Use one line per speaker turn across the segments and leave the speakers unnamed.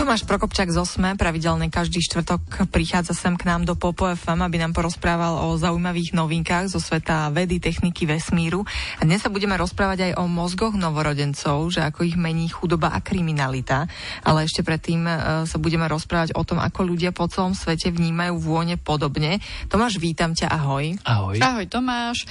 Tomáš Prokopčák z Osme pravidelne každý štvrtok prichádza sem k nám do Popo FM, aby nám porozprával o zaujímavých novinkách zo sveta vedy, techniky, vesmíru. A dnes sa budeme rozprávať aj o mozgoch novorodencov, že ako ich mení chudoba a kriminalita. Ale ešte predtým e, sa budeme rozprávať o tom, ako ľudia po celom svete vnímajú vône podobne. Tomáš, vítam ťa, ahoj.
Ahoj.
Ahoj Tomáš.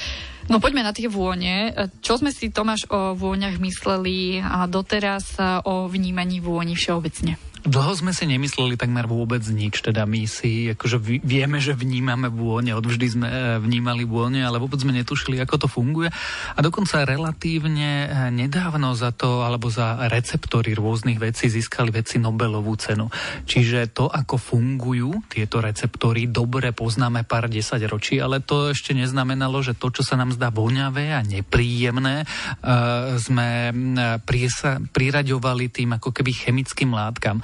No poďme na tie vône. Čo sme si Tomáš o vôňach mysleli a doteraz o vnímaní vôni všeobecne?
Dlho sme si nemysleli takmer vôbec nič, teda my si akože vieme, že vnímame vône, odvždy sme e, vnímali vône, ale vôbec sme netušili, ako to funguje. A dokonca relatívne e, nedávno za to, alebo za receptory rôznych vecí získali veci Nobelovú cenu. Čiže to, ako fungujú tieto receptory, dobre poznáme pár desať ročí, ale to ešte neznamenalo, že to, čo sa nám zdá voňavé a nepríjemné, e, sme priraďovali tým ako keby chemickým látkam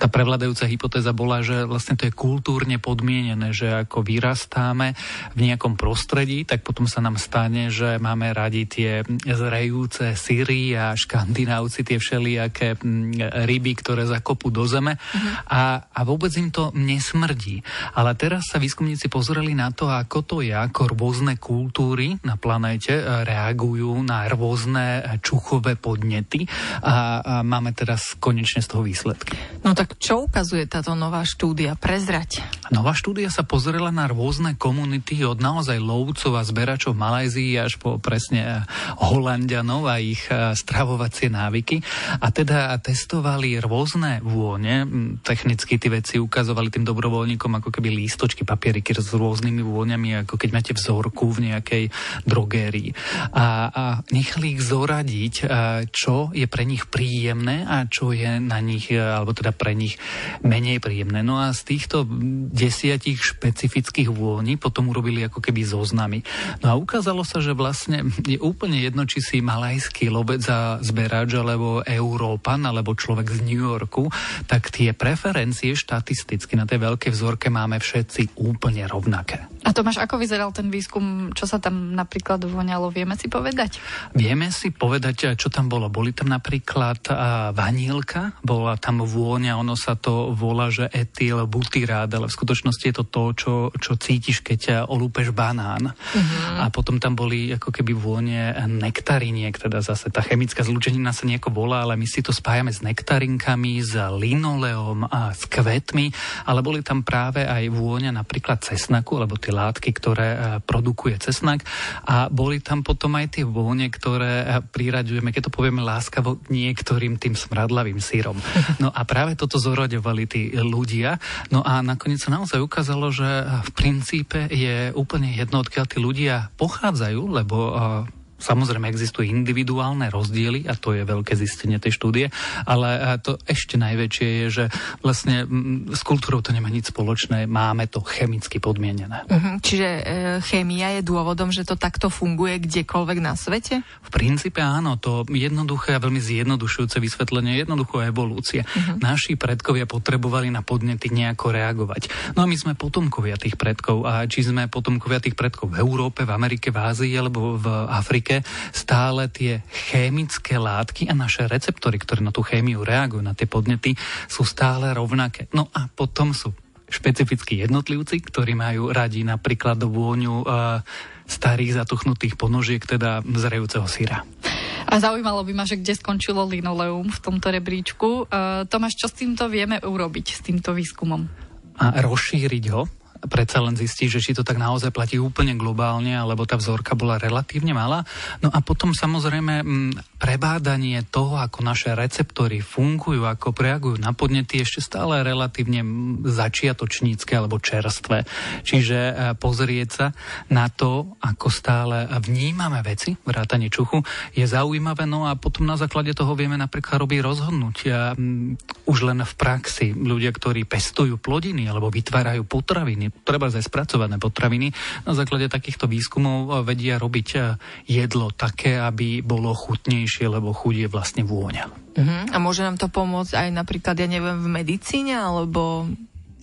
tá prevladajúca hypotéza bola, že vlastne to je kultúrne podmienené, že ako vyrastáme v nejakom prostredí, tak potom sa nám stane, že máme radi tie zrejúce syry a škandinávci tie všelijaké mm, ryby, ktoré zakopú do zeme uh-huh. a, a vôbec im to nesmrdí. Ale teraz sa výskumníci pozreli na to, ako to je, ako rôzne kultúry na planéte e, reagujú na rôzne čuchové podnety a, a máme teraz konečne z toho výsledky.
No tak čo ukazuje táto nová štúdia? Prezrať.
Nová štúdia sa pozrela na rôzne komunity od naozaj lovcov a zberačov v Malajzii až po presne Holandianov a ich e, stravovacie návyky. A teda testovali rôzne vône. Technicky tie veci ukazovali tým dobrovoľníkom ako keby lístočky, papieriky s rôznymi vôňami, ako keď máte vzorku v nejakej drogérii. A, a nechali ich zoradiť, e, čo je pre nich príjemné a čo je na nich, e, alebo teda pre nich menej príjemné. No a z týchto desiatich špecifických vôni potom urobili ako keby zoznamy. No a ukázalo sa, že vlastne je úplne jedno, či si malajský lovec a zberač, alebo Európan, alebo človek z New Yorku, tak tie preferencie štatisticky na tej veľkej vzorke máme všetci úplne rovnaké.
A Tomáš, ako vyzeral ten výskum, čo sa tam napríklad voňalo, vieme si povedať?
Vieme si povedať, čo tam bolo. Boli tam napríklad vanílka, bola tam vôňa, ono sa to volá, že etyl butyrád, ale v skutočnosti je to to, čo, čo cítiš, keď olúpeš banán. Uh-huh. A potom tam boli ako keby vône nektariniek, teda zase tá chemická zlúčenina sa nejako volá, ale my si to spájame s nektarinkami, s linoleom a s kvetmi, ale boli tam práve aj vôňa napríklad cesnaku, alebo tie látky, ktoré e, produkuje cesnak a boli tam potom aj tie vône, ktoré e, priraďujeme, keď to povieme láskavo, niektorým tým smradlavým sírom. No a práve toto zoraďovali tí ľudia. No a nakoniec sa naozaj ukázalo, že v princípe je úplne jedno, odkiaľ tí ľudia pochádzajú, lebo Samozrejme existujú individuálne rozdiely a to je veľké zistenie tej štúdie, ale to ešte najväčšie je, že vlastne s kultúrou to nemá nič spoločné, máme to chemicky podmienené.
Uh-huh. Čiže e, chémia je dôvodom, že to takto funguje kdekoľvek na svete?
V princípe áno, to jednoduché a veľmi zjednodušujúce vysvetlenie, jednoducho evolúcie. Uh-huh. Naši predkovia potrebovali na podnety nejako reagovať. No a my sme potomkovia tých predkov a či sme potomkovia tých predkov v Európe, v Amerike, v Ázii alebo v Afrike, genetike stále tie chemické látky a naše receptory, ktoré na tú chémiu reagujú, na tie podnety, sú stále rovnaké. No a potom sú špecifickí jednotlivci, ktorí majú radi napríklad vôňu e, starých zatuchnutých ponožiek, teda zrejúceho syra.
A zaujímalo by ma, že kde skončilo linoleum v tomto rebríčku. E, Tomáš, čo s týmto vieme urobiť, s týmto výskumom?
A rozšíriť ho predsa len zistí, že či to tak naozaj platí úplne globálne, alebo tá vzorka bola relatívne malá. No a potom samozrejme prebádanie toho, ako naše receptory fungujú, ako reagujú na podnety, ešte stále relatívne začiatočnícke alebo čerstvé. Čiže e, pozrieť sa na to, ako stále vnímame veci, vrátanie čuchu, je zaujímavé, no a potom na základe toho vieme napríklad robiť rozhodnutia už len v praxi. Ľudia, ktorí pestujú plodiny alebo vytvárajú potraviny, treba aj spracované potraviny. Na základe takýchto výskumov vedia robiť eh, jedlo také, aby bolo chutnejšie, lebo chuť je vlastne vôňa.
Uh-huh. A môže nám to pomôcť aj napríklad, ja neviem, v medicíne, alebo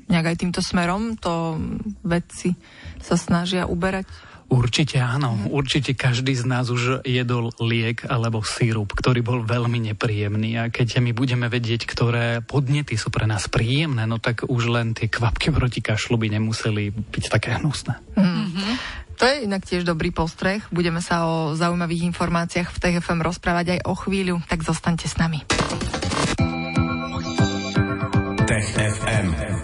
nejak aj týmto smerom to vedci sa snažia uberať?
Určite áno, určite každý z nás už jedol liek alebo sírup, ktorý bol veľmi nepríjemný a keď my budeme vedieť, ktoré podnety sú pre nás príjemné, no tak už len tie kvapky proti kašlu by nemuseli byť také hnusné. Mm-hmm.
To je inak tiež dobrý postreh. Budeme sa o zaujímavých informáciách v TFM rozprávať aj o chvíľu, tak zostaňte s nami. Tech.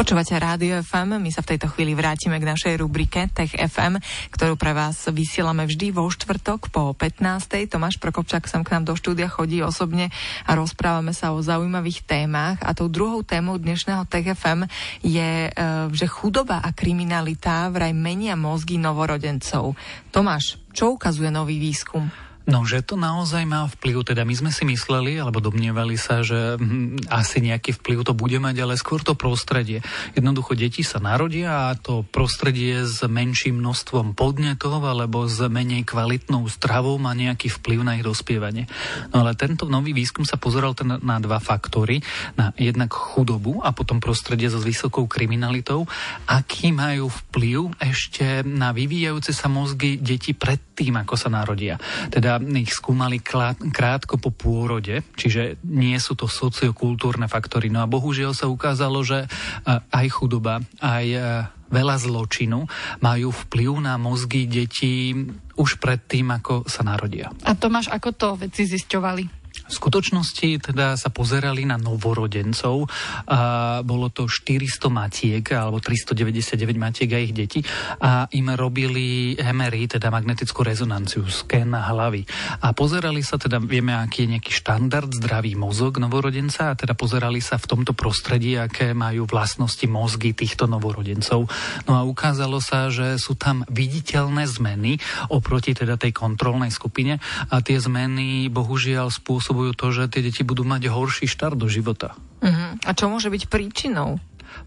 Počúvate Rádio FM, my sa v tejto chvíli vrátime k našej rubrike Tech FM, ktorú pre vás vysielame vždy vo štvrtok po 15. Tomáš Prokopčák sem k nám do štúdia chodí osobne a rozprávame sa o zaujímavých témach a tou druhou témou dnešného Tech FM je, e, že chudoba a kriminalita vraj menia mozgy novorodencov. Tomáš, čo ukazuje nový výskum?
No, že to naozaj má vplyv. Teda my sme si mysleli, alebo domnievali sa, že hm, asi nejaký vplyv to bude mať, ale skôr to prostredie. Jednoducho deti sa narodia a to prostredie s menším množstvom podnetov alebo s menej kvalitnou stravou má nejaký vplyv na ich dospievanie. No ale tento nový výskum sa pozeral ten na dva faktory. Na jednak chudobu a potom prostredie so vysokou kriminalitou. Aký majú vplyv ešte na vyvíjajúce sa mozgy detí predtým, ako sa narodia. Teda ich skúmali krátko po pôrode, čiže nie sú to sociokultúrne faktory. No a bohužiaľ sa ukázalo, že e, aj chudoba, aj e, veľa zločinu majú vplyv na mozgy detí už predtým, ako sa narodia.
A Tomáš, ako to veci zisťovali?
V skutočnosti teda sa pozerali na novorodencov. A bolo to 400 matiek alebo 399 matiek a ich detí a im robili MRI, teda magnetickú rezonanciu, sken hlavy. A pozerali sa teda, vieme, aký je nejaký štandard zdravý mozog novorodenca a teda pozerali sa v tomto prostredí, aké majú vlastnosti mozgy týchto novorodencov. No a ukázalo sa, že sú tam viditeľné zmeny oproti teda tej kontrolnej skupine a tie zmeny bohužiaľ spôsobujú spôsobujú to, že tie deti budú mať horší štart do života.
Uh-huh. A čo môže byť príčinou?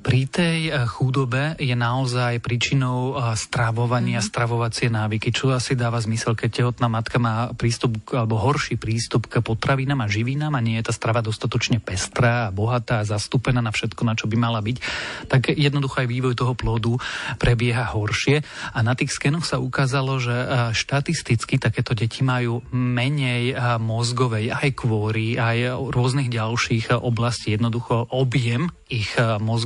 Pri tej eh, chudobe je naozaj príčinou eh, stravovania, mm-hmm. stravovacie návyky, čo asi dáva zmysel, keď tehotná matka má prístup alebo horší prístup k potravinám a živinám a nie je tá strava dostatočne pestrá a bohatá a zastúpená na všetko, na čo by mala byť, tak jednoducho aj vývoj toho plodu prebieha horšie. A na tých skenoch sa ukázalo, že eh, štatisticky takéto deti majú menej mozgovej aj kvôry, aj rôznych ďalších oblastí. Jednoducho objem ich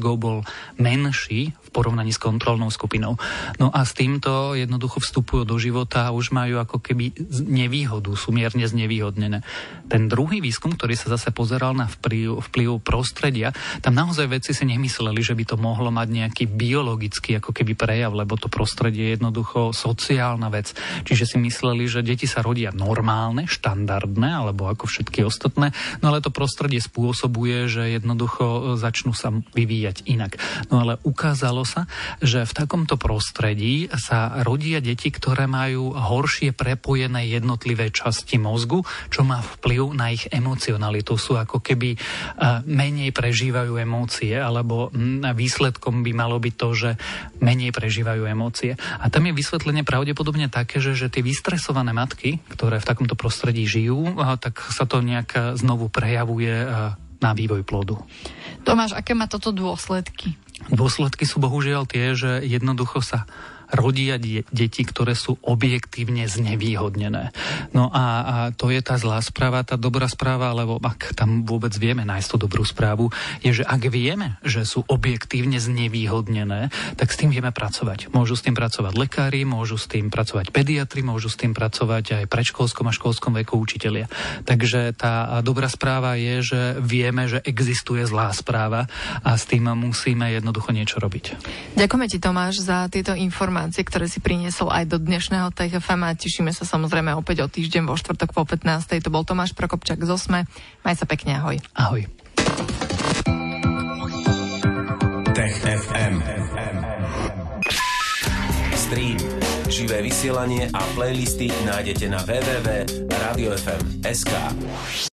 mozgov bol menší v porovnaní s kontrolnou skupinou. No a s týmto jednoducho vstupujú do života a už majú ako keby nevýhodu, sú mierne znevýhodnené. Ten druhý výskum, ktorý sa zase pozeral na vplyv, vplyv prostredia, tam naozaj vedci si nemysleli, že by to mohlo mať nejaký biologický ako keby prejav, lebo to prostredie je jednoducho sociálna vec. Čiže si mysleli, že deti sa rodia normálne, štandardné, alebo ako všetky ostatné, no ale to prostredie spôsobuje, že jednoducho začnú sa vyvíjať inak. No ale ukázalo sa, že v takomto prostredí sa rodia deti, ktoré majú horšie prepojené jednotlivé časti mozgu, čo má vplyv na ich emocionalitu. Sú ako keby menej prežívajú emócie, alebo výsledkom by malo byť to, že menej prežívajú emócie. A tam je vysvetlenie pravdepodobne také, že, že tie vystresované matky, ktoré v takomto prostredí žijú, tak sa to nejak znovu prejavuje na vývoj plodu.
Tomáš, aké má toto dôsledky?
Dôsledky sú bohužiaľ tie, že jednoducho sa rodia deti, ktoré sú objektívne znevýhodnené. No a, a to je tá zlá správa, tá dobrá správa, alebo ak tam vôbec vieme nájsť tú dobrú správu, je, že ak vieme, že sú objektívne znevýhodnené, tak s tým vieme pracovať. Môžu s tým pracovať lekári, môžu s tým pracovať pediatri, môžu s tým pracovať aj predškolskom a školskom veku učitelia. Takže tá dobrá správa je, že vieme, že existuje zlá správa a s tým musíme jednoducho niečo robiť.
Ďakujeme ti Tomáš za tieto informácie informácie, ktoré si priniesol aj do dnešného TFM a tešíme sa samozrejme opäť o týždeň vo štvrtok po 15. To bol Tomáš Prokopčak z Osme. Maj sa pekne, ahoj.
Ahoj.
Tech FM. Stream, živé vysielanie a playlisty nájdete na www.radiofm.sk.